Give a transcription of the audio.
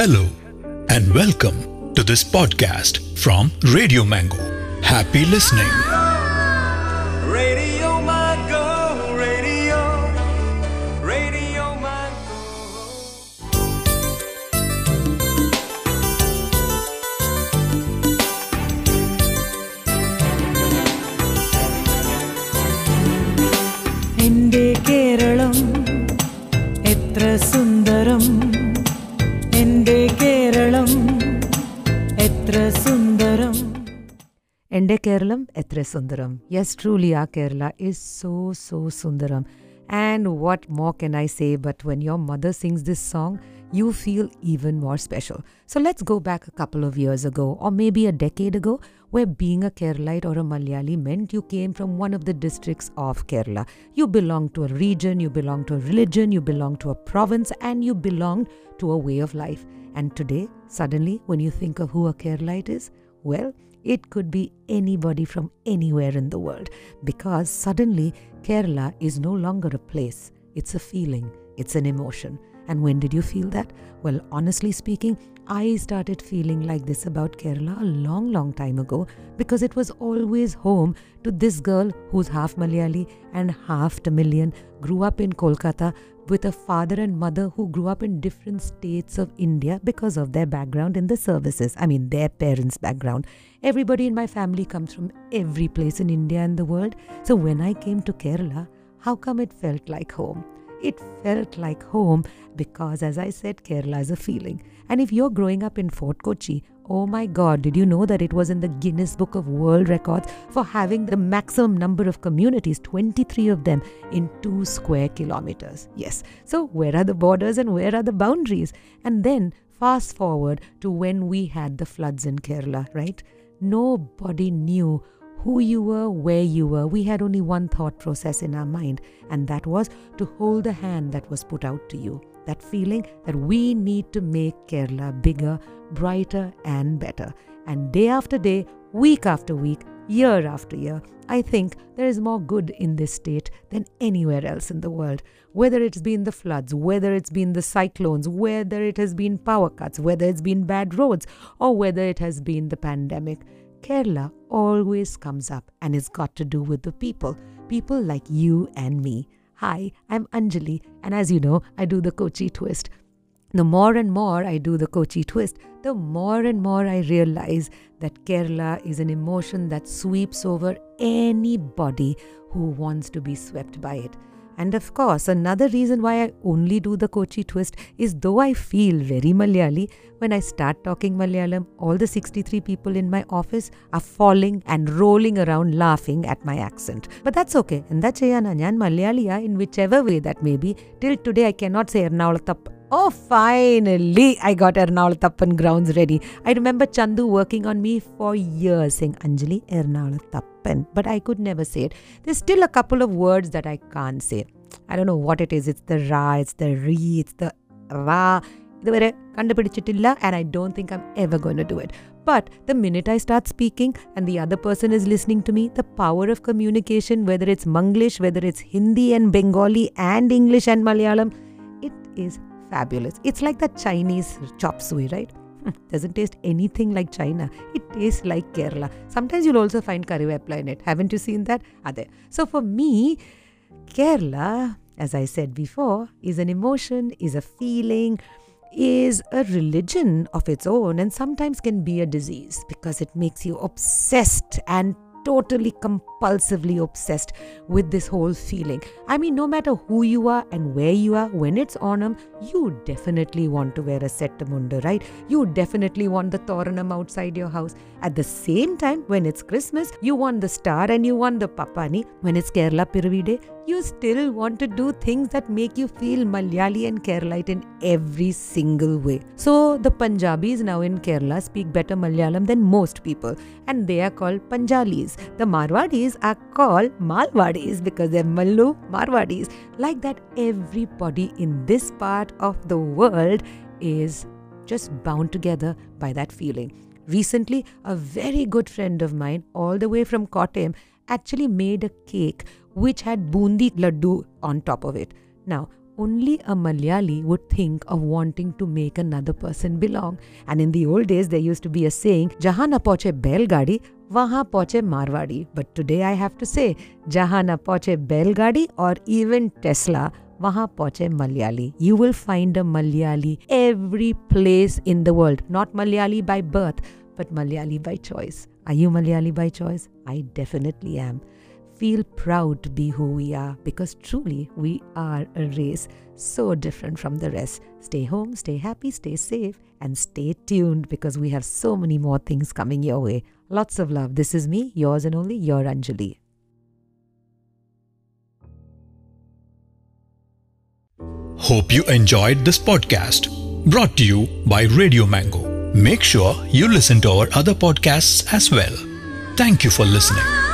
Hello, and welcome to this podcast from Radio Mango. Happy listening. Radio Mango, Radio, Radio Mango. എൻ്റെ കേരളം എത്ര സുന്ദരം സുന്ദരം എൻ്റെ കേരളം എത്ര സുന്ദരം yes truly ah Kerala is so so Sundaram and what more can I say but when your mother sings this song you feel even more special. So let's go back a couple of years ago, or maybe a decade ago, where being a Keralite or a Malayali meant you came from one of the districts of Kerala. You belonged to a region, you belonged to a religion, you belonged to a province, and you belonged to a way of life. And today, suddenly, when you think of who a Keralite is, well, it could be anybody from anywhere in the world because suddenly Kerala is no longer a place, it's a feeling, it's an emotion. And when did you feel that? Well, honestly speaking, I started feeling like this about Kerala a long, long time ago because it was always home to this girl who's half Malayali and half Tamilian, grew up in Kolkata with a father and mother who grew up in different states of India because of their background in the services. I mean, their parents' background. Everybody in my family comes from every place in India and the world. So when I came to Kerala, how come it felt like home? It felt like home because, as I said, Kerala is a feeling. And if you're growing up in Fort Kochi, oh my god, did you know that it was in the Guinness Book of World Records for having the maximum number of communities, 23 of them, in two square kilometers? Yes. So, where are the borders and where are the boundaries? And then, fast forward to when we had the floods in Kerala, right? Nobody knew who you were, where you were. We had only one thought process in our mind, and that was to hold the hand that was put out to you. That feeling that we need to make Kerala bigger, brighter, and better. And day after day, week after week, year after year, I think there is more good in this state than anywhere else in the world. Whether it's been the floods, whether it's been the cyclones, whether it has been power cuts, whether it's been bad roads, or whether it has been the pandemic. Kerala always comes up and it's got to do with the people. People like you and me. Hi, I'm Anjali, and as you know, I do the Kochi twist. The more and more I do the Kochi twist, the more and more I realize that Kerala is an emotion that sweeps over anybody who wants to be swept by it. And of course, another reason why I only do the Kochi twist is though I feel very Malayali, when I start talking Malayalam, all the 63 people in my office are falling and rolling around laughing at my accent. But that's okay. എന്താ ചെയ്യാനാ ഞാൻ മലയാളിയാ in whichever way that may be. Till today I cannot say എറണാകുളത്തപ്പ Oh, finally, I got Ernakulatappan grounds ready. I remember Chandu working on me for years saying Anjali Ernakulatappan, but I could never say it. There's still a couple of words that I can't say. I don't know what it is. It's the ra, it's the re, it's the ra. ഇതുവരെ കണ്ടുപിടിച്ചിട്ടില്ല and I don't think I'm ever going to do it. But the minute I start speaking and the other person is listening to me, the power of communication, whether it's Manglish, whether it's Hindi and Bengali and English and Malayalam, it is fabulous. It's like that Chinese chop suey, right? Hmm, Doesn't taste anything like China. It tastes like Kerala. Sometimes you'll also find karivepla in it. Haven't you seen that? Ade. So for me, Kerala, as I said before, is an emotion, is a feeling, is a religion of its own, and sometimes can be a disease because it makes you obsessed and totally compulsively obsessed with this whole feeling. I mean, no matter who you are and where you are, when it's Onam, you definitely want to wear a settamunda, right? You definitely want the Toranam outside your house. At the same time, when it's Christmas, you want the star and you want the papani. When it's Kerala Piravi you still want to do things that make you feel Malayali and Keralite in every single way. So, the Punjabis now in Kerala speak better Malayalam than most people, and they are called Panjalis. The Marwadis are called Malwadis because they're Mallu Marwadis. Like that, everybody in this part of the world is just bound together by that feeling. Recently, a very good friend of mine, all the way from Kottayam, actually made a cake which had bundi laddu on top of it. Now, only a Malayali would think of wanting to make another person belong. And in the old days, there used to be a saying, Jahan poche Belgadi, wahan poche Marwadi. But today I have to say, Jahan poche Belgadi or even Tesla, wahan poche Malayali. You will find a Malayali every place in the world. Not Malayali by birth, but Malayali by choice. Are you Malayali by choice? I definitely am feel proud to be who we are because truly we are a race so different from the rest. Stay home, stay happy, stay safe, and stay tuned because we have so many more things coming your way. Lots of love. This is me, yours and only your Anjali. Hope you enjoyed this podcast brought to you by Radio Mango. Make sure you listen to our other podcasts as well. Thank you for listening.